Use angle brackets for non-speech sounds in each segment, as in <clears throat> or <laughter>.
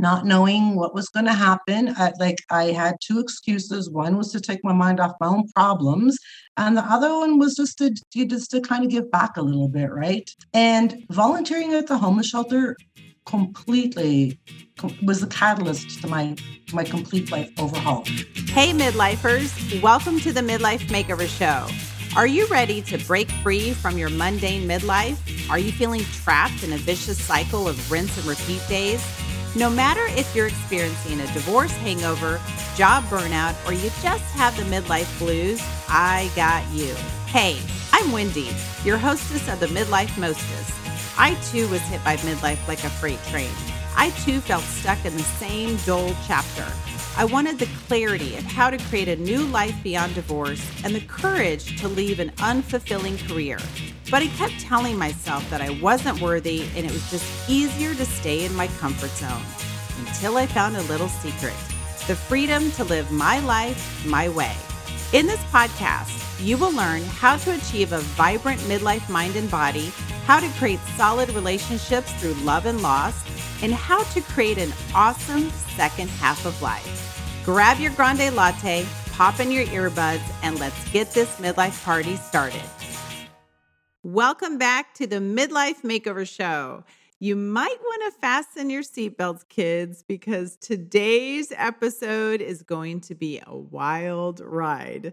not knowing what was going to happen. I, like I had two excuses. One was to take my mind off my own problems, and the other one was just to just to kind of give back a little bit, right? And volunteering at the homeless shelter completely was the catalyst to my my complete life overhaul. Hey midlifers, welcome to the Midlife Makeover Show. Are you ready to break free from your mundane midlife? Are you feeling trapped in a vicious cycle of rinse and repeat days? No matter if you're experiencing a divorce hangover, job burnout, or you just have the midlife blues, I got you. Hey, I'm Wendy, your hostess of the Midlife Mostess. I too was hit by midlife like a freight train. I too felt stuck in the same dull chapter. I wanted the clarity of how to create a new life beyond divorce and the courage to leave an unfulfilling career. But I kept telling myself that I wasn't worthy and it was just easier to stay in my comfort zone until I found a little secret the freedom to live my life my way. In this podcast, you will learn how to achieve a vibrant midlife mind and body, how to create solid relationships through love and loss, and how to create an awesome second half of life. Grab your grande latte, pop in your earbuds, and let's get this midlife party started. Welcome back to the Midlife Makeover Show. You might want to fasten your seatbelts, kids, because today's episode is going to be a wild ride.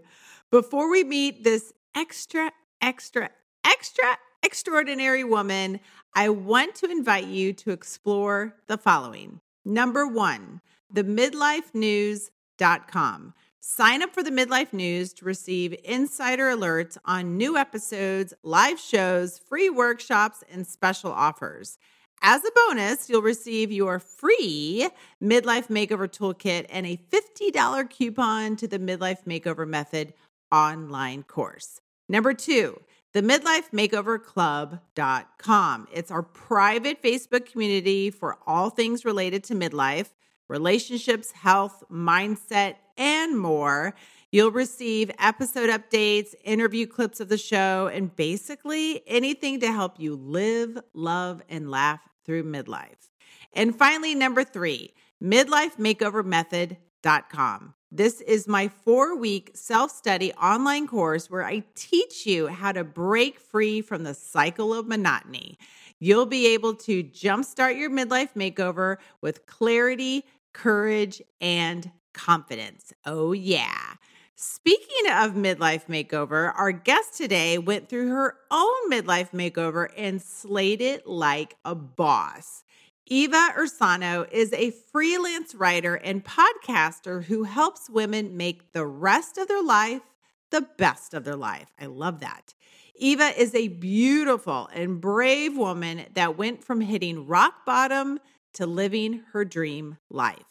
Before we meet this extra, extra, extra extraordinary woman, I want to invite you to explore the following. Number one, the midlifenews.com. Sign up for the Midlife News to receive insider alerts on new episodes, live shows, free workshops, and special offers. As a bonus, you'll receive your free Midlife Makeover Toolkit and a $50 coupon to the Midlife Makeover Method online course. Number two, the midlifemakeoverclub.com. It's our private Facebook community for all things related to midlife, relationships, health, mindset, and more. You'll receive episode updates, interview clips of the show, and basically anything to help you live, love, and laugh through midlife. And finally, number three, midlifemakeovermethod.com. This is my four week self study online course where I teach you how to break free from the cycle of monotony. You'll be able to jumpstart your midlife makeover with clarity, courage, and confidence. Oh, yeah. Speaking of midlife makeover, our guest today went through her own midlife makeover and slayed it like a boss. Iva Ursano is a freelance writer and podcaster who helps women make the rest of their life the best of their life. I love that. Iva is a beautiful and brave woman that went from hitting rock bottom to living her dream life.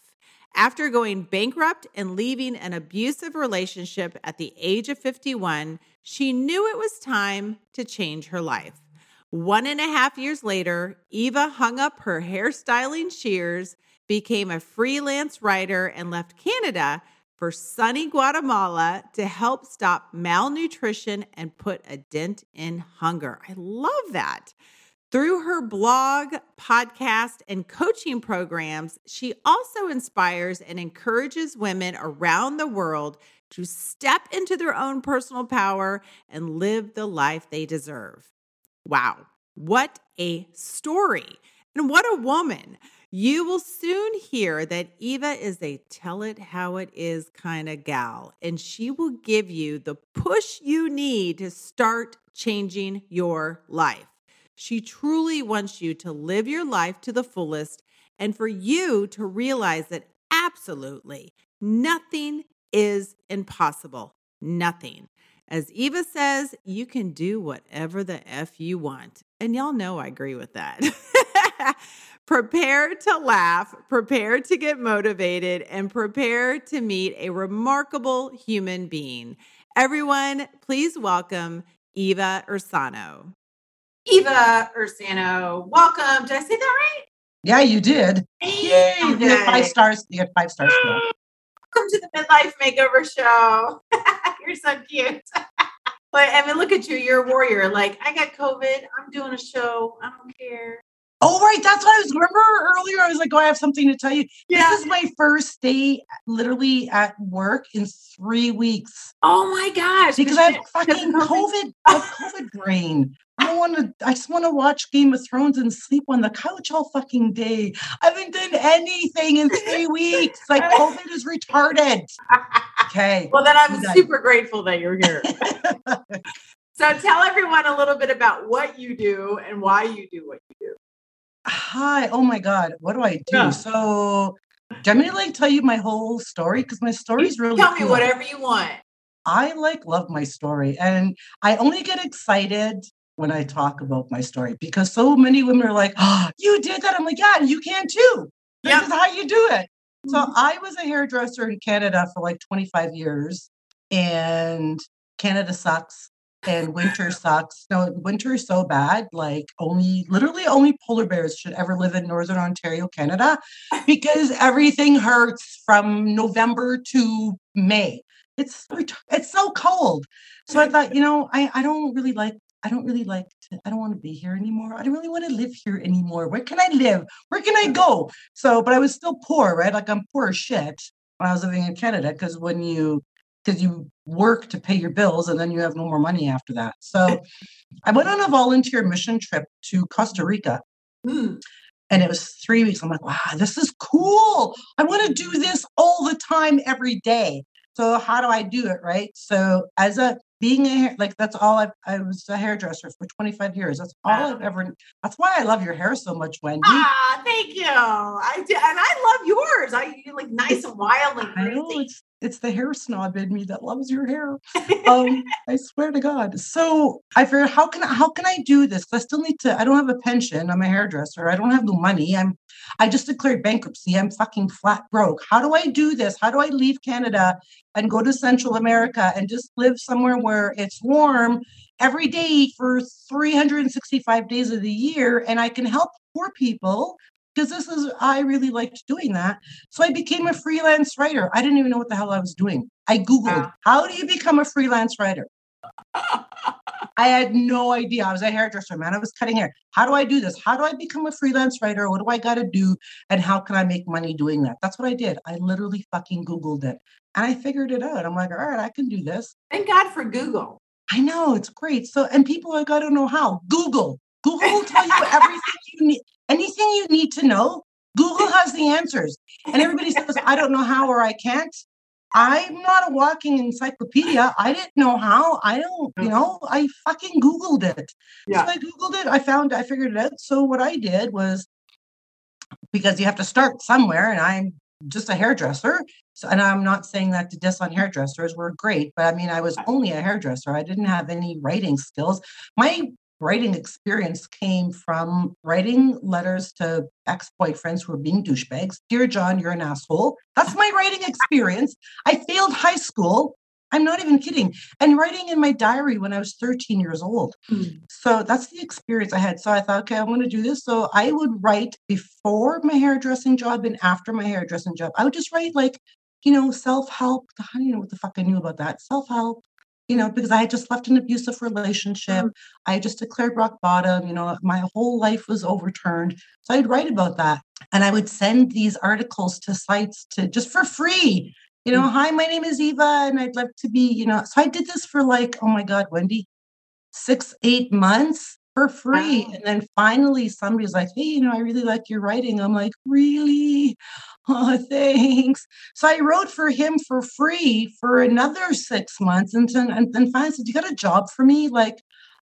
After going bankrupt and leaving an abusive relationship at the age of 51, she knew it was time to change her life. One and a half years later, Iva hung up her hairstyling shears, became a freelance writer, and left Canada for sunny Guatemala to help stop malnutrition and put a dent in hunger. I love that. Through her blog, podcast, and coaching programs, she also inspires and encourages women around the world to step into their own personal power and live the life they deserve. Wow, what a story! And what a woman! You will soon hear that Iva is a tell it how it is kind of gal, and she will give you the push you need to start changing your life. She truly wants you to live your life to the fullest and for you to realize that absolutely nothing is impossible. Nothing. As Iva says, you can do whatever the F you want. And y'all know I agree with that. <laughs> prepare to laugh, prepare to get motivated, and prepare to meet a remarkable human being. Everyone, please welcome Iva Ursano. Iva Ursano, welcome. Did I say that right? Yeah, you did. Yay, you get five stars. You get five stars. Welcome to the Midlife Makeover Show. <laughs> You're so cute. <laughs> but I mean, look at you. You're a warrior. Like, I got COVID. I'm doing a show. I don't care. Oh, right. That's what I was. Remember earlier, I was like, "Oh, I have something to tell you." Yeah. This is my first day, literally at work in three weeks Oh my gosh. because I have fucking COVID, I have <laughs> COVID brain. I don't want to. I just want to watch Game of Thrones and sleep on the couch all fucking day. I haven't done anything in three weeks. Like COVID is retarded. Okay. Well, then I'm super grateful that you're here. <laughs> so tell everyone a little bit about what you do and why you do what you do. Hi. Oh my God. What do I do? Yeah. So, do me to like tell you my whole story? Because my story is really Tell me whatever you want. I like love my story, and I only get excited when I talk about my story because so many women are like, "Oh, you did that." I'm like, "Yeah, and you can too. This Yep. is how you do it." So Mhm. I was a hairdresser in Canada for like 25 years, and Canada sucks. And winter sucks. No, winter is so bad. Like only, literally, only polar bears should ever live in northern Ontario, Canada, because everything hurts from November to May. It's it's so cold. So I thought, you know, I I don't really like I don't really like to, I don't want to be here anymore. I don't really want to live here anymore. Where can I live? Where can I go? So, but I was still poor, right? Like I'm poor as shit when I was living in Canada because when you because you work to pay your bills and then you have no more money after that. So <laughs> I went on a volunteer mission trip to Costa Rica Hmm. and it was three weeks. I'm like, wow, this is cool. I want to do this all the time, every day. So how do I do it? Right. So as a being a hair, like that's all I've, I was a hairdresser for 25 years. That's all Wow. I've ever, that's why I love your hair so much, Wendy. Ah, thank you. I do, and I love yours. I you like nice and wild and I know crazy. it's, it's the hair snob in me that loves your hair. um, <laughs> I swear to God. So I figured, how can I, how can I do this? I still need to. I don't have a pension. I'm a hairdresser. I don't have the money. I'm. I just declared bankruptcy. I'm fucking flat broke. How do I do this? How do I leave Canada and go to Central America and just live somewhere where it's warm every day for 365 days of the year and I can help poor people? Because this is, I really liked doing that. So I became a freelance writer. I didn't even know what the hell I was doing. I Googled, Wow. how do you become a freelance writer? I had no idea. I was a hairdresser, man. I was cutting hair. How do I do this? How do I become a freelance writer? What do I got to do? And how can I make money doing that? That's what I did. I literally fucking Googled it and I figured it out. I'm like, all right, I can do this. Thank God for Google. I know it's great. So, and people I don't know how. Google. Google will tell you everything you need. Anything you need to know, Google has the answers. And everybody says, I don't know how or I can't. I'm not a walking encyclopedia. I didn't know how. I don't, you know, I fucking Googled it. Yeah. So I Googled it. I found, I figured it out. So what I did was because you have to start somewhere, and I'm just a hairdresser. So, and I'm not saying that to diss on hairdressers. We're great, but I mean, I was only a hairdresser. I didn't have any writing skills. My writing experience came from writing letters to ex-boyfriends who were being douchebags. Dear John, you're an asshole. That's my writing experience. I failed high school. I'm not even kidding. And writing in my diary when I was 13 years old. Hmm. So that's the experience I had. So I thought, okay, I'm going to do this. So I would write before my hairdressing job and after my hairdressing job. I would just write like, you know, self help. I don't know what the fuck I knew about that. Self help, you know, because I had just left an abusive relationship. Mm. I had just declared rock bottom. You know, my whole life was overturned. So I'd write about that. And I would send these articles to sites to just for free. You know, hi, my name is Iva, and I'd love to be, you know. So I did this for like, oh my God, Wendy, six, eight months for free. Wow. And then finally somebody's like, hey, you know, I really like your writing. I'm like, really? <laughs> Oh, thanks. So I wrote for him for free for another six months. And then, and then finally said, you got a job for me? Like,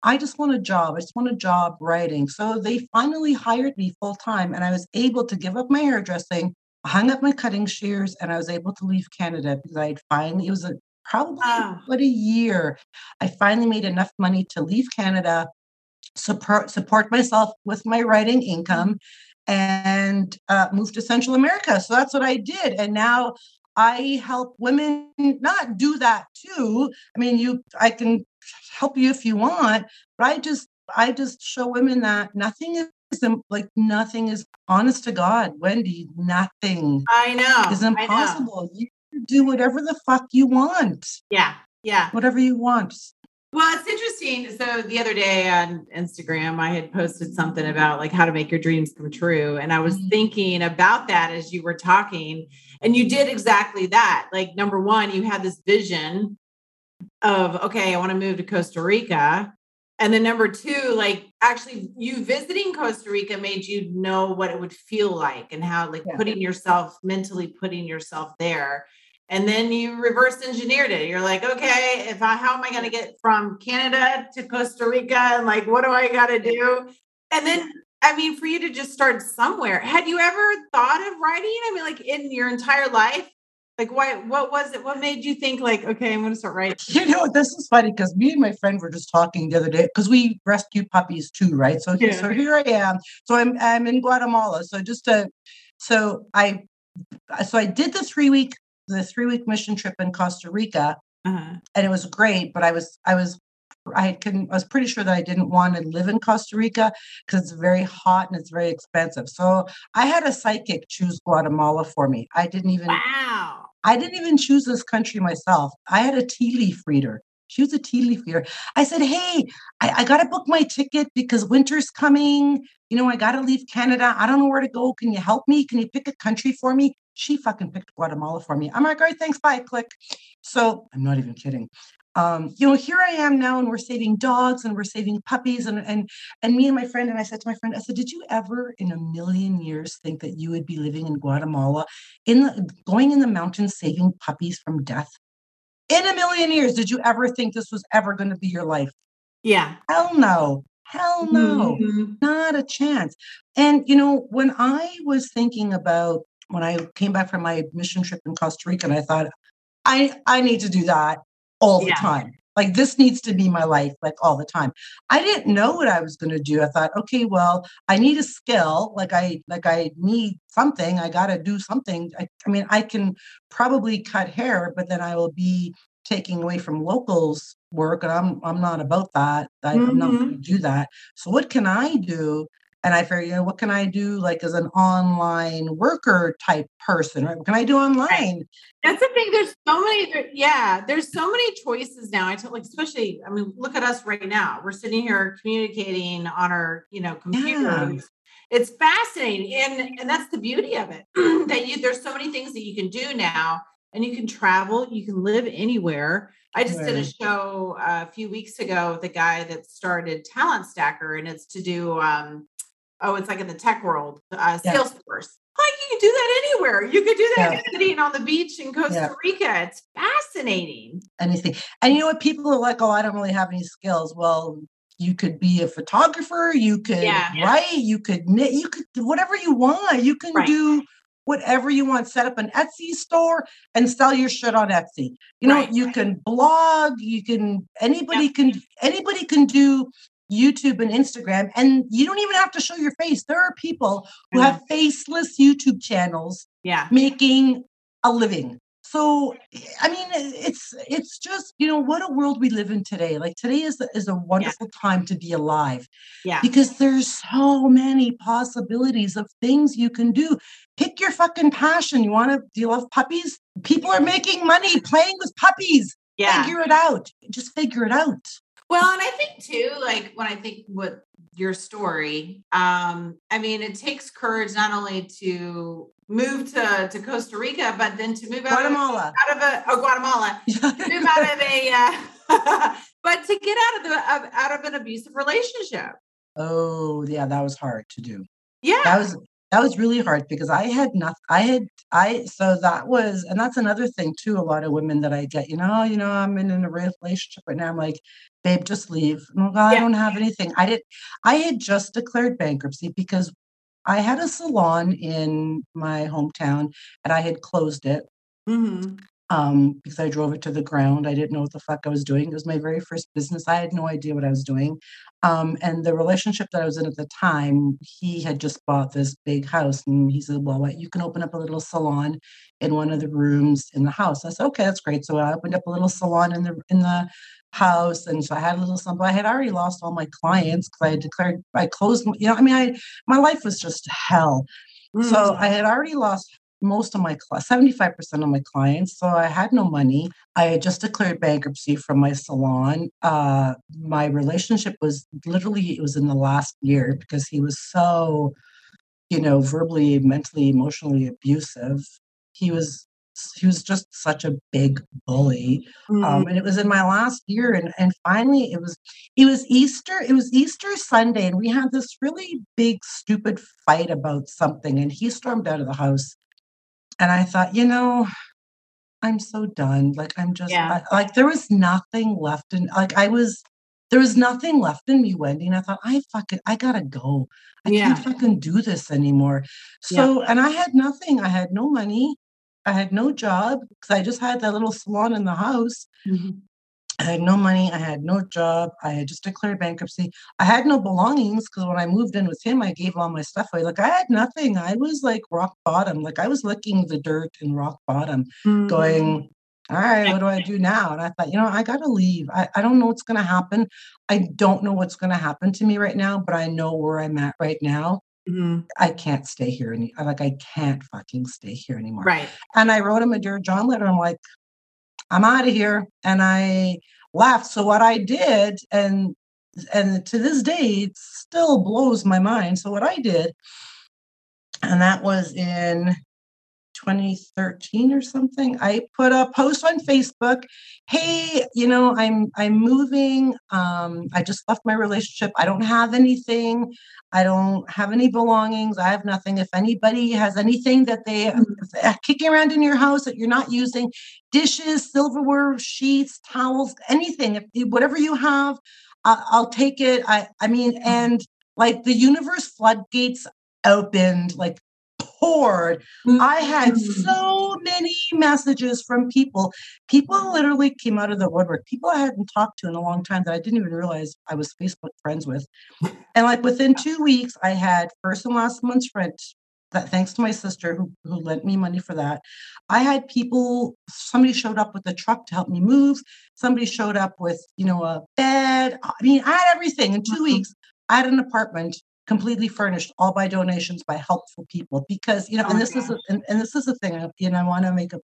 I just want a job. I just want a job writing. So they finally hired me full time and I was able to give up my hairdressing, hung up my cutting shears, and I was able to leave Canada because I had finally, it was a, probably Wow. about a year. I finally made enough money to leave Canada, support support myself with my writing income, and uh, move to Central America. So that's what I did, and now I help women not do that too. I mean, you, I can help you if you want, but I just, I just show women that nothing is like nothing is honest to God, Wendy. Nothing I know. is I know. impossible. You can do whatever the fuck you want, Yeah. Yeah. whatever you want. Well, it's interesting. So the other day on Instagram, I had posted something about like how to make your dreams come true. And I was mm-hmm. thinking about that as you were talking. And you did exactly that. Like, number one, you had this vision of, okay, I want to move to Costa Rica. And then number two, like actually you visiting Costa Rica made you know what it would feel like and how like yeah. putting yourself mentally putting yourself there and then you reverse engineered it. You're like, okay, if I how am I going to get from Canada to Costa Rica and like what do I got to do? And then I mean, for you to just start somewhere. Had you ever thought of writing? I mean, like in your entire life, like why what was it what made you think like okay i'm going to start writing <laughs> you know this is funny because me and my friend were just talking the other day because we rescue puppies too right so yeah. so here i am so i'm i'm in guatemala so just to so i so i did the three week the three week mission trip in Costa Rica, uh-huh. and it was great. But I was I was I couldn't I was pretty sure that I didn't want to live in Costa Rica because it's very hot and it's very expensive. So I had a psychic choose Guatemala for me. I didn't even wow. I didn't even choose this country myself. I had a tea leaf reader. She was a tea leaf reader. I said, Hey, I, I got to book my ticket because winter's coming. You know, I got to leave Canada. I don't know where to go. Can you help me? Can you pick a country for me? She fucking picked Guatemala for me. I'm like, all right, thanks, bye, click. So I'm not even kidding. Um, you know, here I am now, and we're saving dogs and we're saving puppies, and and and me and my friend, and I said to my friend, I said, did you ever in a million years think that you would be living in Guatemala, in the going in the mountains saving puppies from death? In a million years, did you ever think this was ever going to be your life? Yeah. Hell no. Hell no. Mm-hmm. Not a chance. And you know, when I was thinking about when I came back from my mission trip in Costa Rica, and I thought, I I need to do that all the yeah. time. Like this needs to be my life, like all the time. I didn't know what I was going to do. I thought, okay, well, I need a skill. Like I like I need something. I got to do something. I, I mean, I can probably cut hair, but then I will be taking away from locals work and i'm i'm not about that I, am not going to mm-hmm. do that so what can i do and I figured, you know, what can I do like as an online worker type person? Right? What can I do online? That's the thing. There's so many, yeah, there's so many choices now. I tell like, especially, I mean, look at us right now. We're sitting here communicating on our, you know, computers. Yeah. It's fascinating. And and that's the beauty of it. <clears throat> that you there's so many things that you can do now. And you can travel, you can live anywhere. I just did a show a few weeks ago, with the guy that started Talent Stacker, and it's to do um, oh, it's like in the tech world, uh, yeah. Salesforce. Like you can do that anywhere. You could do that yeah. sitting on the beach in Costa yeah. Rica. It's fascinating. Anything. And you know what? People are like, oh, I don't really have any skills. Well, you could be a photographer, you could write, you could knit, you could whatever you want. You can right. do whatever you want. Set up an Etsy store and sell your shit on Etsy. You know, right. you can blog, you can anybody can anybody can do YouTube and Instagram, and you don't even have to show your face. There are people who have faceless YouTube channels yeah. making a living. So I mean it's it's just you know what a world we live in today. Like today is is a wonderful yeah. time to be alive. Yeah. Because there's so many possibilities of things you can do. Pick your fucking passion. You want to do you love puppies? People are making money playing with puppies. Yeah. Figure it out. Just figure it out. Well, and I think too, like when I think what your story, um, I mean, it takes courage not only to move to, to Costa Rica, but then to move out Guatemala. Of, out of a oh Guatemala, <laughs> move out of a, uh, <laughs> but to get out of the of, out of an abusive relationship. Oh yeah, that was hard to do. Yeah, that was that was really hard because I had nothing. I had I so that was, and that's another thing too. A lot of women that I get, you know, you know, I'm in, in a relationship right now. I'm like, babe, just leave. Oh, God, yeah. I don't have anything. I did. I had just declared bankruptcy because I had a salon in my hometown and I had closed it. Mm-hmm um, because I drove it to the ground. I didn't know what the fuck I was doing. It was my very first business. I had no idea what I was doing. Um, and the relationship that I was in at the time, he had just bought this big house, and he said, "Well, what, you can open up a little salon in one of the rooms in the house." I said, "Okay, that's great." So I opened up a little salon in the in the house, and so I had a little something. I had already lost all my clients because I had declared I closed. You know, I mean, I my life was just hell. So I had already lost most of my 75% of my clients. So I had no money. I had just declared bankruptcy from my salon. Uh, my relationship was literally, it was in the last year because he was so, you know, verbally, mentally, emotionally abusive. He was he was just such a big bully um, mm-hmm. and it was in my last year and, and finally it was it was easter it was easter sunday and we had this really big stupid fight about something and he stormed out of the house and i thought you know i'm so done like i'm just yeah. I, like there was nothing left in like i was there was nothing left in me, Wendy. And I thought, I fucking, I gotta go. I yeah. can't fucking do this anymore. So, yeah. and I had nothing. I had no money. I had no job because I just had that little salon in the house. Mm-hmm. I had no money. I had no job. I had just declared bankruptcy. I had no belongings because when I moved in with him, I gave all my stuff away. Like I had nothing. I was like rock bottom. Like I was licking the dirt in rock bottom, mm-hmm. going, all right, what do I do now? And I thought, you know, I got to leave. I, I don't know what's going to happen. I don't know what's going to happen to me right now, but I know where I'm at right now. Mm-hmm. I can't stay here any like I can't fucking stay here anymore. Right. And I wrote him a dear John letter. I'm like, I'm out of here. And I left. So what I did, and and to this day, it still blows my mind. So what I did, and that was in 2013 or something i put a post on facebook hey you know i'm i'm moving um i just left my relationship i don't have anything i don't have any belongings i have nothing if anybody has anything that they mm-hmm. kicking around in your house that you're not using dishes silverware sheets towels anything if whatever you have uh, i'll take it i i mean mm-hmm. and like the universe floodgates opened like poured. Mm-hmm. I had so many messages from people. People literally came out of the woodwork. People I hadn't talked to in a long time that I didn't even realize I was Facebook friends with. And like within two weeks, I had first and last month's rent. That thanks to my sister who, who lent me money for that. I had people, somebody showed up with a truck to help me move. Somebody showed up with, you know, a bed. I mean, I had everything in 2 mm-hmm. weeks. I had an apartment completely furnished all by donations by helpful people because you know and this is a, and, and this is the thing you know i want to make a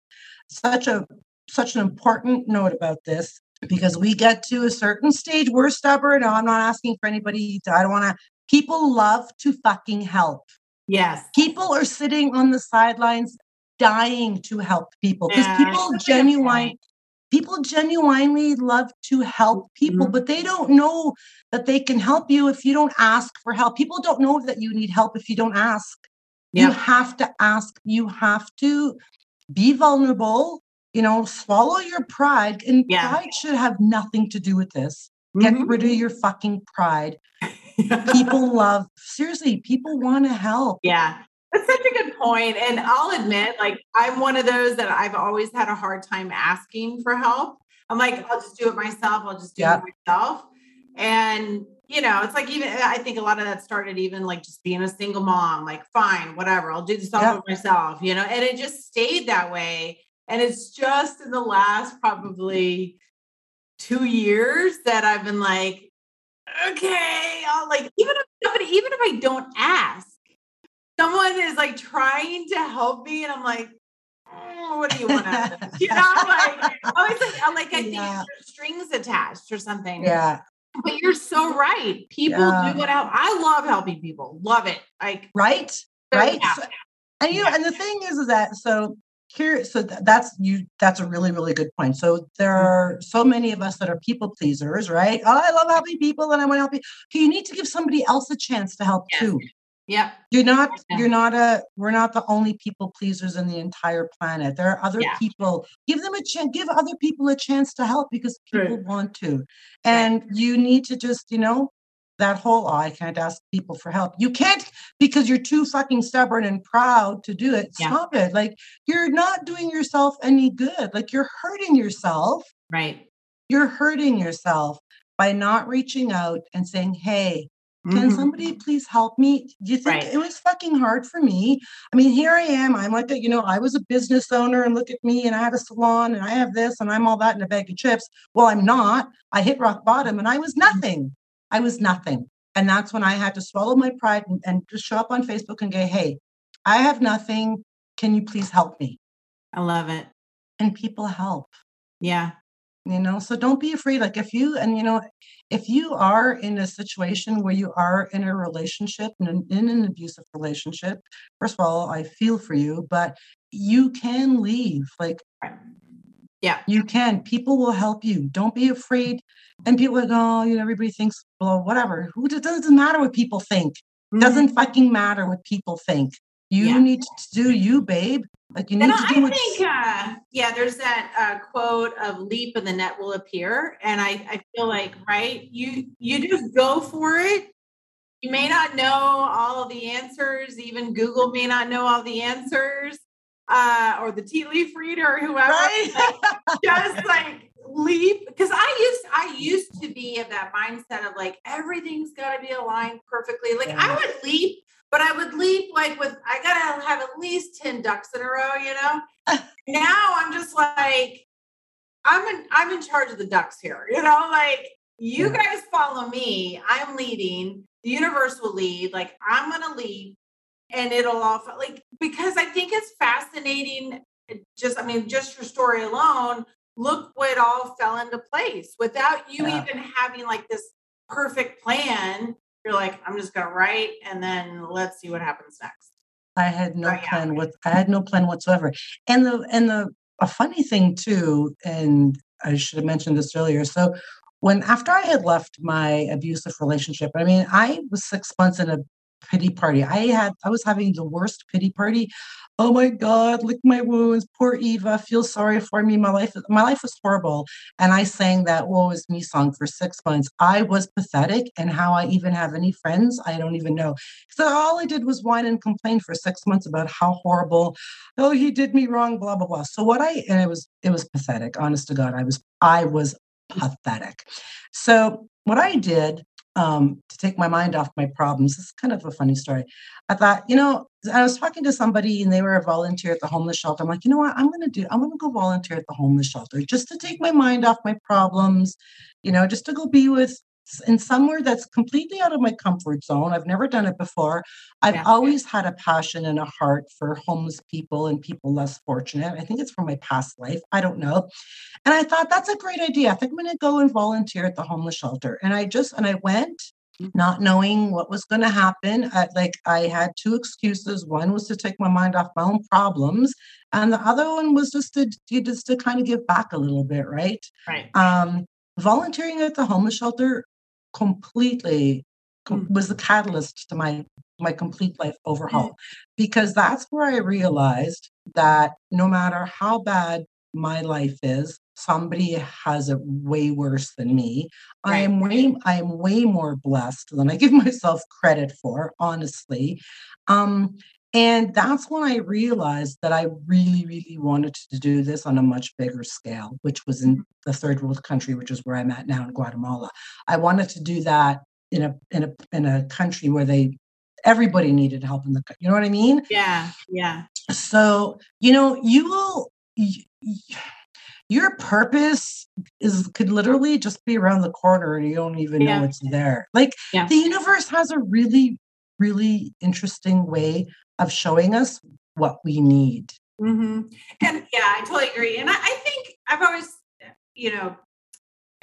such a such an important note about this because we get to a certain stage we're stubborn no, i'm not asking for anybody to, i don't want to people love to fucking help. Yes. People are sitting on the sidelines dying to help people because yeah, people genuine people genuinely love to help people mm-hmm. but they don't know that they can help you if you don't ask for help people don't know that you need help if you don't ask yeah. you have to ask you have to be vulnerable you know swallow your pride and yeah. pride should have nothing to do with this get mm-hmm. rid of your fucking pride <laughs> people love seriously people want to help yeah that's such a good point. And I'll admit, like, I'm one of those that I've always had a hard time asking for help. I'm like, I'll just do it myself. I'll just do it myself. And, you know, it's like even I think a lot of that started even like just being a single mom, like, fine, whatever, I'll do this all myself, you know, and it just stayed that way. And it's just in the last probably two years that I've been like, okay, I'll like, even if even if I don't ask, someone is like trying to help me, and I'm like, oh, what do you want? <laughs> <laughs> you know, I'm like, always like, I'm like, I think yeah. strings attached or something. Yeah. But you're so right. People yeah. do what I, I love helping people. Love it. Like right, right. So, and you know, and the thing is, is that so here, so th- that's you. That's a really, really good point. So there mm-hmm. are so many of us that are people pleasers, right? Oh, I love helping people, and I want to help you. Okay, you need to give somebody else a chance to help yes. too. Yeah. You're not you're not a we're not the only people pleasers in the entire planet. There are other yeah. people. Give them a chance, give other people a chance to help because people True. want to. And right. you need to just, you know, that whole oh, I can't ask people for help. You can't because you're too fucking stubborn and proud to do it. Yeah. Stop it. Like you're not doing yourself any good. Like you're hurting yourself. Right. You're hurting yourself by not reaching out and saying, "Hey, can mm-hmm. somebody please help me? Do you think right. it was fucking hard for me? I mean, here I am. I'm like, a, you know, I was a business owner and look at me and I have a salon and I have this and I'm all that in a bag of chips. Well, I'm not. I hit rock bottom and I was mm-hmm. nothing. I was nothing. And that's when I had to swallow my pride and, and just show up on Facebook and go, hey, I have nothing. can you please help me? I love it. And people help. Yeah. You know, so don't be afraid. Like if you and you know, if you are in a situation where you are in a relationship in an, in an abusive relationship, first of all, I feel for you, but you can leave. Like yeah, you can. People will help you. Don't be afraid. And people like, oh, you know, everybody thinks, well, whatever. Who it doesn't matter what people think. Mhm. Doesn't fucking matter what people think. You Yeah. need to do you, babe. Like you need And to I what think, uh, yeah, there's that uh, quote of "leap and the net will appear," and I, I feel like, right, you you just go for it. You may not know all of the answers. Even Google may not know all the answers, uh, or the tea leaf reader, or whoever. right. <laughs> just like leap because I used I used to be of that mindset of like everything's got to be aligned perfectly. Like I would leap, but I would leap like with I gotta have at least ten ducks in a row. You know. <laughs> now I'm just like I'm in I'm in charge of the ducks here. You know, like you guys follow me. I'm leading. The universe will lead. Like I'm gonna lead. And it'll all like because I think it's fascinating just i mean just your story alone look what all fell into place without you Yeah. even having like this perfect plan you're like i'm just gonna write and then let's see what happens next I had no Oh, yeah. plan with I had no plan whatsoever. And the and the a funny thing too, and I should have mentioned this earlier. So when after I had left my abusive relationship, I mean, I was six months in a pity party. I had I was having the worst pity party. Oh my God, lick my wounds. Poor Iva. Feel sorry for me. My life my life was horrible. And I sang that woe is me song for six months. I was pathetic. And how I even have any friends, I don't even know. So all I did was whine and complain for six months about how horrible, oh, he did me wrong, blah, blah, blah. So what I and it was it was pathetic, honest to God. I was I was pathetic. So what I did um, to take my mind off my problems, is kind of a funny story. I thought, you know, I was talking to somebody and they were a volunteer at the homeless shelter. I'm like, you know what? I'm gonna do, I'm gonna go volunteer at the homeless shelter just to take my mind off my problems, you know, just to go be with in somewhere that's completely out of my comfort zone. I've never done it before. I've Yeah. always had a passion and a heart for homeless people and people less fortunate. I think it's from my past life. I don't know. And I thought that's a great idea. I think I'm going to go and volunteer at the homeless shelter. And I just and I went not knowing what was going to happen. I, like I had two excuses. One was to take my mind off my own problems, and the other one was just to just to kind of give back a little bit, right? right um, volunteering at the homeless shelter completely com- was the catalyst to my my complete life overhaul because that's where I realized that no matter how bad my life is, somebody has it way worse than me. I am way I am way more blessed than I give <laughs> myself credit for, honestly. Um, and that's when I realized that I really, really wanted to do this on a much bigger scale, which was in the third world country, which is where I'm at now in Guatemala. I wanted to do that in a in a in a country where they everybody needed help in the you know what I mean? yeah yeah So, you know, you will y- y- your purpose is could literally just be around the corner and you don't even Yeah. know it's there. Like Yeah. the universe has a really, really interesting way of showing us what we need. hmm And yeah, I totally agree. And I, I think I've always, you know,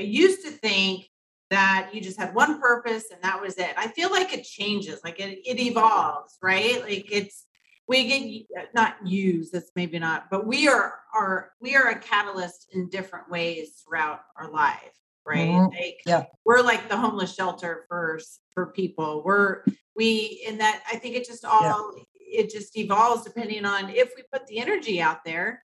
I used to think that you just had one purpose and that was it. I feel like it changes, like it, it evolves, right? Like it's we get not used. That's maybe not, but we are are we are a catalyst in different ways throughout our life, right? Mhm. Like Yeah. we're like the homeless shelter for for people. We're we in that I think it just all it just evolves depending on if we put the energy out there.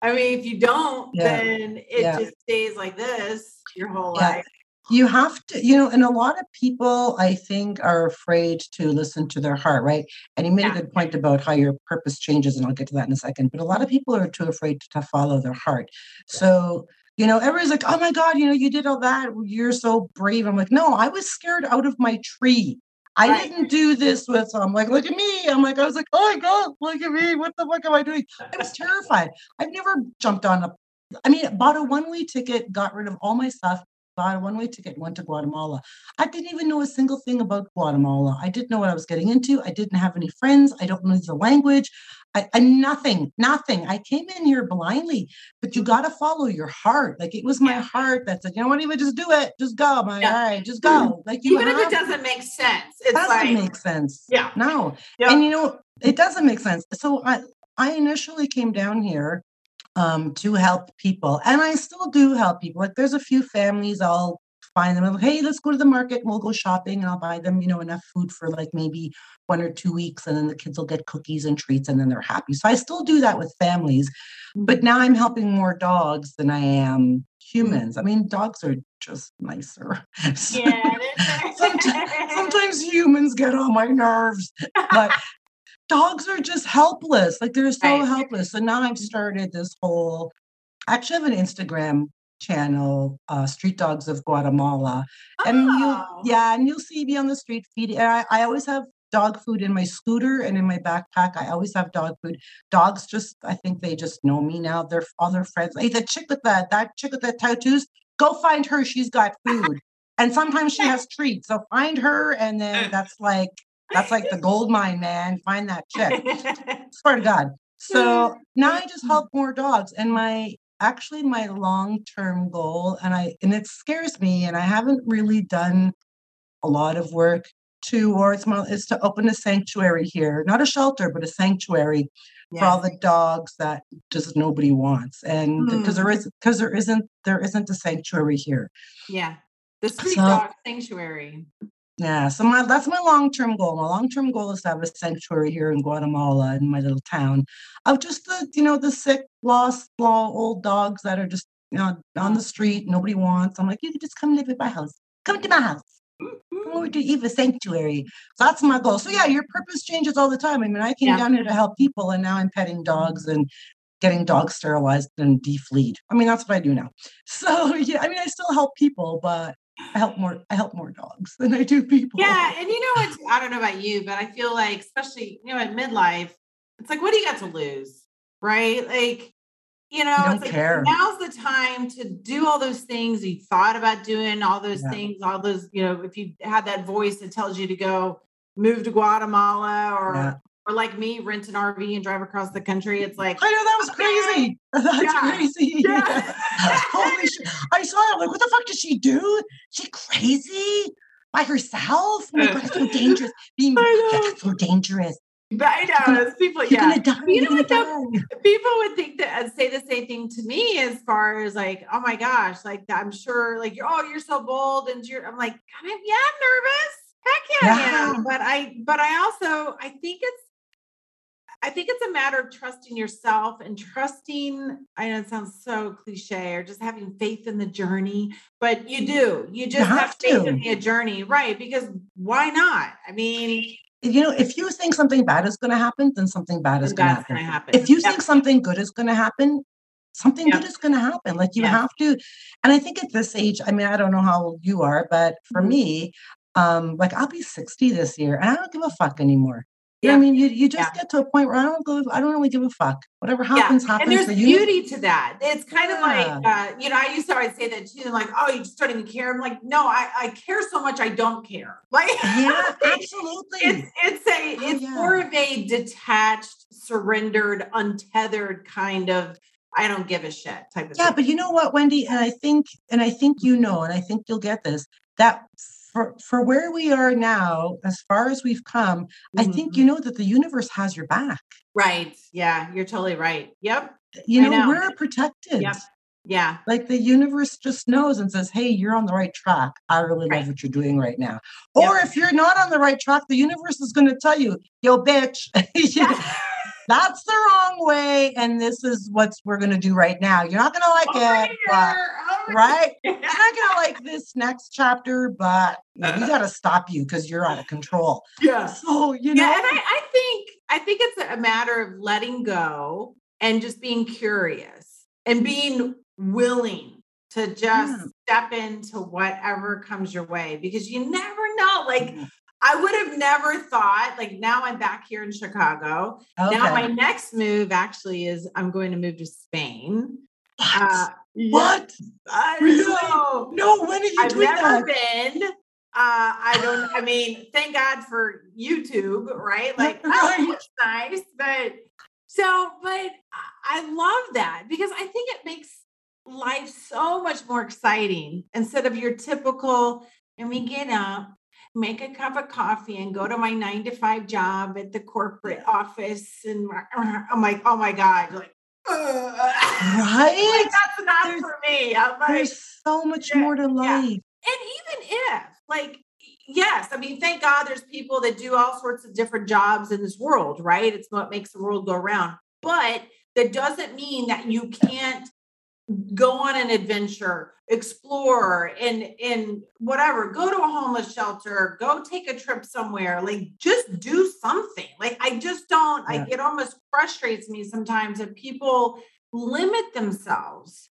I mean, if you don't, Yeah. then it Yeah. just stays like this your whole Yeah. life. You have to, you know, and a lot of people I think are afraid to listen to their heart, right? And you made Yeah. a good point about how your purpose changes, and I'll get to that in a second. But a lot of people are too afraid to follow their heart. So, you know, everybody's like, oh my God, you know, you did all that. You're so brave. I'm like, no, I was scared out of my tree. I Right. didn't do this with, I'm like, look at me. I'm like, I was like, oh my God, look at me. What the fuck am I doing? I was terrified. I've never jumped on a, I mean, bought a one way ticket, got rid of all my stuff, bought a one way ticket, went to Guatemala. I didn't even know a single thing about Guatemala. I didn't know what I was getting into. I didn't have any friends. I don't know the language. I, I, nothing, nothing. I came in here blindly, but you got to follow your heart. Like it was my yeah. heart that said, you know what, even just do it, just go. I'm yeah. all right, just go. Like you even if it doesn't make sense, it doesn't like, make sense. Yeah, no, and you know it doesn't make sense. So I, I initially came down here um, to help people, and I still do help people. Like there's a few families I'll find them. Like, hey, let's go to the market and we'll go shopping and I'll buy them, you know, enough food for like maybe one or two weeks. And then the kids will get cookies and treats and then they're happy. So I still do that with families. But now I'm helping more dogs than I am humans. I mean, dogs are just nicer. <laughs> Yeah. sometimes, <laughs> sometimes humans get on my nerves, but dogs are just helpless. Like they're so right. helpless. So now I've started this whole. I actually have an Instagram channel, uh, Street Dogs of Guatemala. And oh. you, yeah, and you'll see me on the street feeding. I, I always have dog food in my scooter and in my backpack. I always have dog food. Dogs just, I think they just know me now. They're all their friends. Hey, the chick with that, that chick with the tattoos, go find her. She's got food. and sometimes she has treats. So find her, and then <laughs> that's like that's like the gold mine, man. Find that chick. <laughs> Swear to God. So now I just help more dogs. And my actually my long-term goal and I and it scares me and I haven't really done a lot of work to or it's my is to open a sanctuary here, not a shelter, but a sanctuary yes. for all the dogs that just nobody wants. And because mm. there is because there isn't there isn't a sanctuary here. Yeah. The street so, dog sanctuary. Yeah, so my that's my long-term goal. My long-term goal is to have a sanctuary here in Guatemala in my little town of just the, you know, the sick, lost, old dogs that are just you know on the street, nobody wants. I'm like, you can just come live at my house. Come to my house. Come over to mm-hmm. Iva Sanctuary. So that's my goal. So yeah, your purpose changes all the time. I mean, I came yeah. down here to help people and now I'm petting dogs and getting dogs sterilized and defleed. I mean, that's what I do now. <laughs> So yeah, I mean, I still help people, but I help more I help more dogs than I do people. Yeah, <laughs> and you know what? I don't know about you, but I feel like especially you know at midlife, it's like what do you got to lose, right? Like you know, you it's like care. now's the time to do all those things you thought about doing, all those yeah. things, all those you know, if you had that voice that tells you to go move to Guatemala or yeah or like me, rent an RV and drive across the country. It's like I know that was crazy. <laughs> That's yeah. crazy. Yeah. <laughs> Holy shit! I saw that. Like, what the fuck does she do? She crazy by herself? Oh my god, it's so <laughs> dangerous. Being that's so dangerous. I know people. You're yeah, die, you know what? Though, people would think that uh, say the same thing to me as far as like, oh my gosh, like I'm sure, like you're, oh, you're so bold, and you're. I'm like, kind of, yeah, I'm nervous. Heck yeah, yeah. But I, but I also, I think it's I think it's a matter of trusting yourself and trusting. I know it sounds so cliche or just having faith in the journey, but you do. You just you have, have faith in the journey, right? Because why not? I mean, you know, if you think something bad is going to happen, then something bad is going to happen. happen. If you yep. think something good is going to happen, something yep. good is going to happen. Like you yep. have to. And I think at this age, I mean, I don't know how old you are, but for mm-hmm. me, um, like I'll be 60 this year and I don't give a fuck anymore. Yeah, I mean, you, you just yeah. get to a point where I don't go, I don't really give a fuck. Whatever happens, yeah. happens. And there's beauty to that. It's kind of like, uh, you know, I used to always say that too, like, oh, you just don't even care. I'm like, no, I, I care so much, I don't care. <laughs> Like, yeah, <laughs> absolutely. it's, it's a, oh, it's more of a detached, surrendered, untethered kind of I don't give a shit type of yeah, thing. but you know what, Wendy, and I think, and I think you know, and I think you'll get this. That for for where we are now, as far as we've come, mm-hmm. I think you mm-hmm. know that the universe has your back. Right. Yeah, you're totally right. Yep. You know, know. we're protected. Yep. Yeah. Like the universe just knows and says, Hey, you're on the right track. I really right. love what you're doing right now. Or if you're not on the right track, the universe is going to tell you, yo, bitch, <laughs> <laughs> that's the wrong way. And this is what we're going to do right now. You're not going to like Over it, but, right? <laughs> You're not going to like this next chapter, but you we got to stop you because you're out of control. Yeah. So, you know. Yeah. And I, I think, I think it's a matter of letting go and just being curious and being willing to just yeah. step into whatever comes your way because you never know. Like, mm-hmm. I would have never thought, like now I'm back here in Chicago. Okay. Now my next move actually is I'm going to move to Spain. What? Uh, what? I really? No, when did you I've never that? been. Uh, I don't, I mean, thank God for YouTube, right? Like, <laughs> oh, that's nice. But So, but I love that because I think it makes life so much more exciting instead of your typical, and we get up, make a cup of coffee and go to my nine to five job at the corporate office. And I'm like, oh my God, like, <laughs> right? Like, that's not there's, for me. I'm like, there's so much yeah, more to life. Yeah. And even if, like, yes, I mean, thank God there's people that do all sorts of different jobs in this world, right? It's what makes the world go around. But that doesn't mean that you can't go on an adventure explore and and whatever go to a homeless shelter go take a trip somewhere like just do something like i just don't yeah. like it almost frustrates me sometimes if people limit themselves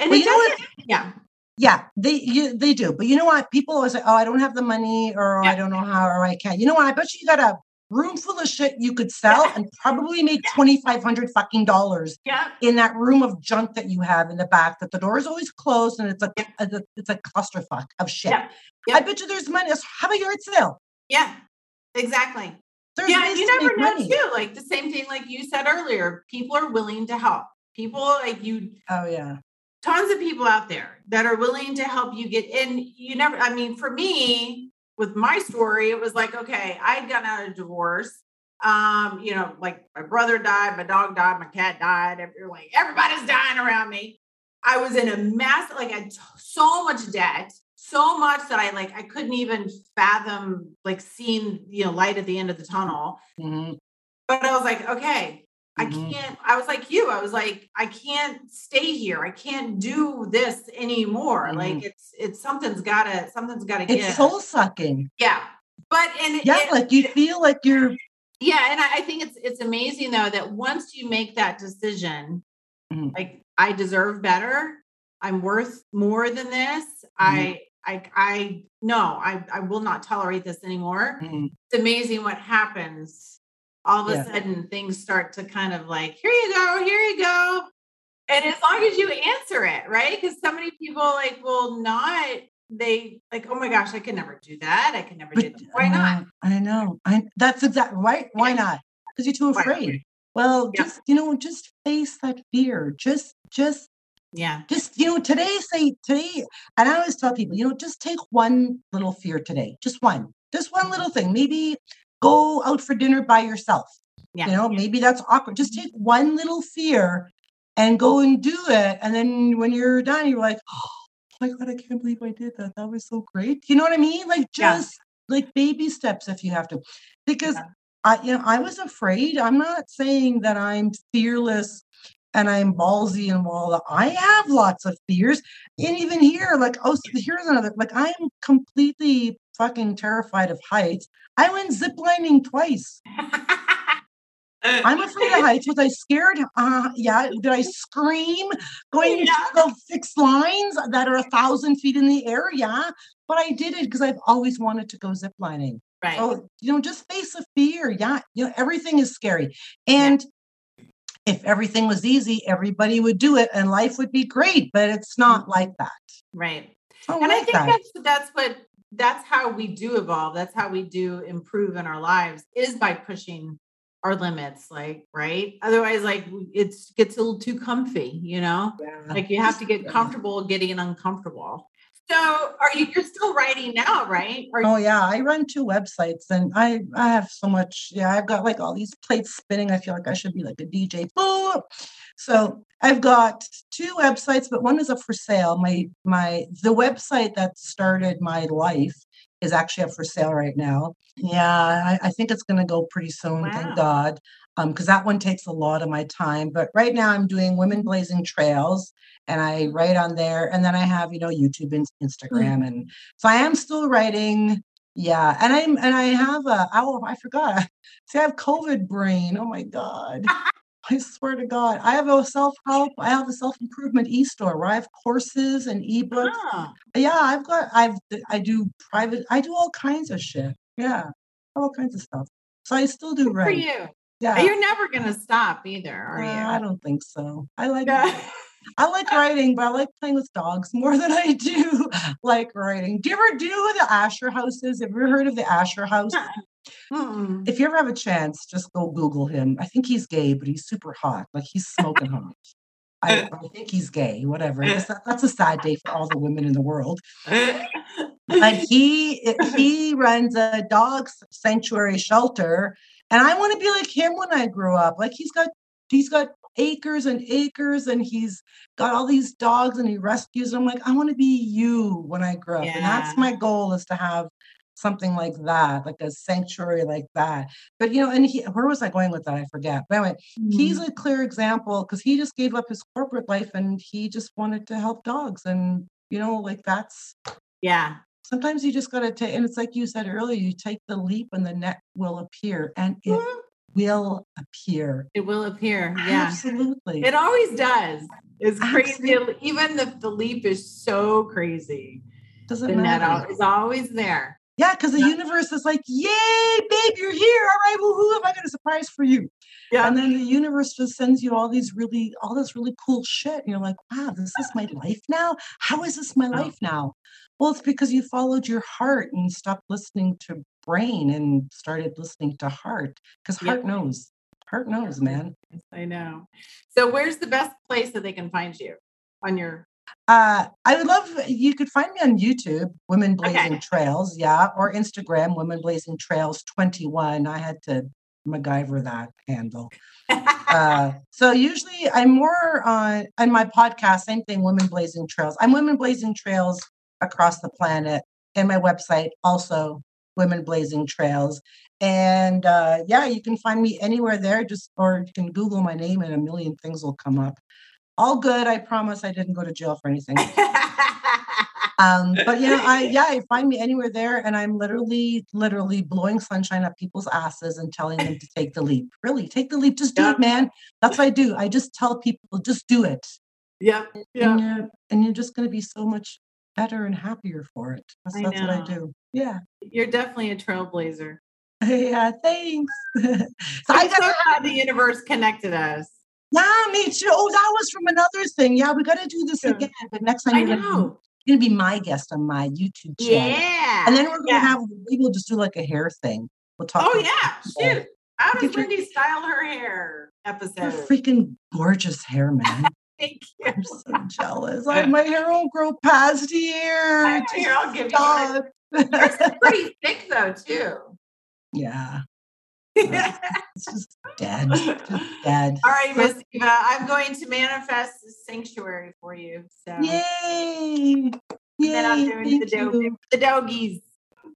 and well, it doesn't yeah yeah they you, they do but you know what people always say oh i don't have the money or yeah. i don't know how or i can't you know what i bet you you got a room full of shit you could sell yeah. and probably make yeah. 2500 fucking dollars yeah. in that room of junk that you have in the back that the door is always closed and it's a, a it's a clusterfuck of shit yeah. i bet you there's money have a yard sale yeah exactly there's yeah you never know money. too like the same thing like you said earlier people are willing to help people like you oh yeah tons of people out there that are willing to help you get in you never i mean for me with my story, it was like, okay, I'd gotten out of divorce. Um, you know, like my brother died, my dog died, my cat died, every, like everybody's dying around me. I was in a mess, like I had so much debt, so much that I like I couldn't even fathom like seeing you know light at the end of the tunnel. Mm-hmm. But I was like, okay, I mm-hmm. can't, I was like you, I was like, I can't stay here. I can't do this anymore. Mm-hmm. Like it's, it's something's gotta, something's gotta get. It's soul sucking. Yeah. But, and yeah, it, like you feel like you're. Yeah. And I, I, think it's, it's amazing though, that once you make that decision, mm-hmm. like I deserve better. I'm worth more than this. Mm-hmm. I, I, I, no, I, I will not tolerate this anymore. Mm-hmm. It's amazing what happens all of a yeah. sudden things start to kind of like, here you go, here you go. And as long as you answer it, right? Because so many people like will not, they like, oh my gosh, I can never do that. I can never but, do that. Why not? I know. I that's exactly right. Why not? Because you're too afraid. Well, yeah. just you know, just face that fear. Just just yeah. Just, you know, today, say today, and I always tell people, you know, just take one little fear today, just one, just one mm-hmm. little thing. Maybe go out for dinner by yourself. Yeah. You know, maybe that's awkward. Just mm-hmm. take one little fear and go and do it. And then when you're done, you're like, <gasps> oh my God, I can't believe I did that. That was so great. You know what I mean? Like just yeah. like baby steps if you have to. Because yeah. I, you know, I was afraid. I'm not saying that I'm fearless and I'm ballsy and all. I have lots of fears. And even here, like, oh, here's another, like, I'm completely fucking terrified of heights. I went ziplining twice. I'm afraid of heights. Was I scared? Uh, yeah. Did I scream going yeah. the fixed lines that are a thousand feet in the air? Yeah. But I did it because I've always wanted to go ziplining. Right. So, you know, just face a fear. Yeah. You know, everything is scary. And yeah. If everything was easy, everybody would do it and life would be great. But it's not mm-hmm. like that. Right. and like I think that. that's that's what that's how we do evolve. That's how we do improve in our lives is by pushing our limits like right otherwise like it gets a little too comfy you know yeah. like you have to get comfortable getting uncomfortable so are you you're still writing now right? Are oh yeah i run two websites and i i have so much yeah i've got like all these plates spinning. I feel like i should be like a dj Boom! so i've got two websites but one is up for sale. My my the website that started my life is actually up for sale right now. Yeah i, I think it's going to go pretty soon wow. thank god because um, that one takes a lot of my time but right now i'm doing women blazing trails and I write on there. And then I have, you know, YouTube and mm. Instagram. Mm. And so I am still writing. Yeah. And I'm, and I have a, oh, I forgot. <laughs> See, I have COVID brain. Oh my God. <laughs> I swear to God, I have a self help. I have a self improvement e store where I have courses and ebooks. Ah. Yeah, I've got. I've. I do private. I do all kinds of shit. Yeah, all kinds of stuff. So I still do Good write. For you. Yeah, you're never gonna stop either, are uh, you? I don't think so. I like. Yeah. I like <laughs> writing, but I like playing with dogs <laughs> more than I do <laughs> like writing. Do you ever do the Asher houses? Have you ever heard of the Asher house? Mm-mm. If you ever have a chance, just go Google him. I think he's gay, but he's super hot. Like he's smoking hot. I, I, think he's gay, whatever. That, that's a sad day for all the women in the world. But he he runs a dog sanctuary shelter, and I want to be like him when I grow up. Like he's got he's got acres and acres, and he's got all these dogs, and he rescues them. Like I want to be you when I grow up, yeah. and that's my goal is to have something like that, like a sanctuary like that. But you know, and he, where was I going with that? I forget. But anyway, mm-hmm. he's a clear example because he just gave up his corporate life and he just wanted to help dogs. And you know, like that's yeah. Sometimes you just gotta take, and it's like you said earlier, you take the leap and the net will appear, and it mm-hmm. will appear. It will appear. Yeah, absolutely. It always does. It's crazy. Absolutely. Even the, the leap is so crazy. Doesn't the matter. net is always there. Yeah, because the universe is like, yay, babe, you're here. All right, well, who have I got a surprise for you? Yeah. And then the universe just sends you all these really, all this really cool shit. And you're like, wow, this is my life now? How is this my oh. life now? Well, it's because you followed your heart and stopped listening to brain and started listening to heart because heart yep. knows. Heart knows, man. I know. So where's the best place that they can find you on your uh, I would love you could find me on YouTube, Women Blazing okay. Trails, yeah, or Instagram, Women Blazing Trails 21. I had to MacGyver that handle. uh, <laughs> so usually I'm more on on my podcast, same thing, Women Blazing Trails. I'm Women Blazing Trails across the planet, and my website also Women Blazing Trails. And uh, yeah, you can find me anywhere there. Just or you can Google my name, and a million things will come up all good. I promise I didn't go to jail for anything. um, but <laughs> yeah, I yeah, I find me anywhere there, and I'm literally, literally blowing sunshine up people's asses and telling them to take the leap. Really, take the leap. Just do yeah. it, man. That's what I do. I just tell people, just do it. Yeah, yeah. And you're, and you're just going to be so much better and happier for it. That's, that's what I do. Yeah, you're definitely a trailblazer. <laughs> Yeah, thanks. <laughs> so I'm so glad the universe connected us. Yeah, me too. Oh, that was from another thing. Yeah, we got to do this yeah. again. But next time I you're gonna, be, be my guest on my YouTube channel. Yeah. And then we're gonna yeah. have we'll just do like a hair thing. We'll talk. Oh yeah, shoot. How does Wendy style her hair? Episode. freaking gorgeous hair, man. Thank <laughs> you. I'm so jealous. <laughs> Like my hair won't grow past here. Here, I'll give you. Yours pretty <laughs> thick though, too. Yeah it's just dead. Just dead. All right, Miss Iva, I'm going to manifest a sanctuary for you. So yay! Yay! then I'm doing the, dog- the doggies.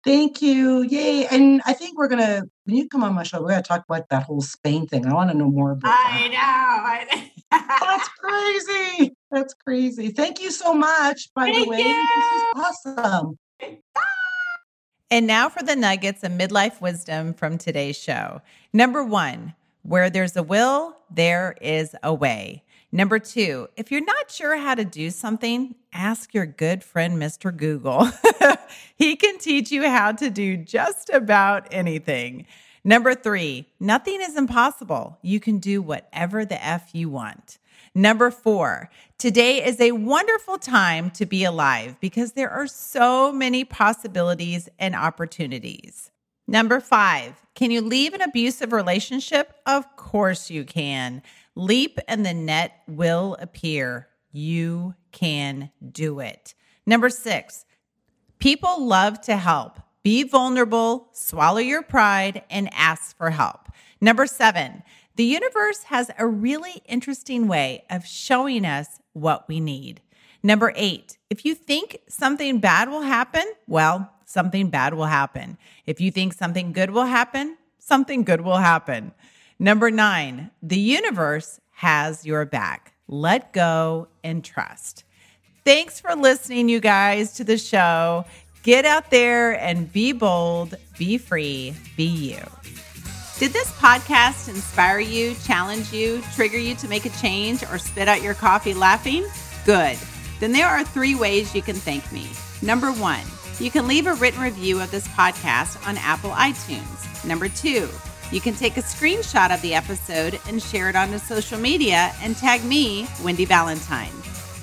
Thank you. Yay. And I think we're gonna when you come on my show, we're gonna talk about that whole Spain thing. I want to know more about I that. know. I know. That's crazy. That's crazy. Thank you so much, by Thank the way. You. This is awesome. And now for the nuggets of midlife wisdom from today's show. Number one, where there's a will, there is a way. Number two, if you're not sure how to do something, ask your good friend, Mr. Google. <laughs> he can teach you how to do just about anything. Number three, nothing is impossible. You can do whatever the F you want. Number four, today is a wonderful time to be alive because there are so many possibilities and opportunities. Number five, can you leave an abusive relationship? Of course you can. Leap and the net will appear. You can do it. Number six, people love to help. Be vulnerable, swallow your pride, and ask for help. Number seven, the universe has a really interesting way of showing us what we need. Number eight, if you think something bad will happen, well, something bad will happen. If you think something good will happen, something good will happen. Number nine, the universe has your back. Let go and trust. Thanks for listening, you guys, to the show. Get out there and be bold, be free, be you. Did this podcast inspire you, challenge you, trigger you to make a change, or spit out your coffee laughing? Good. Then there are three ways you can thank me. Number one, you can leave a written review of this podcast on Apple iTunes. Number two, you can take a screenshot of the episode and share it onto social media and tag me, Wendy Valentine.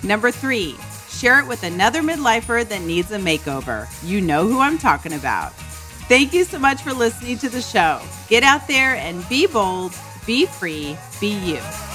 Number three, share it with another midlifer that needs a makeover. You know who I'm talking about. Thank you so much for listening to the show. Get out there and be bold, be free, be you.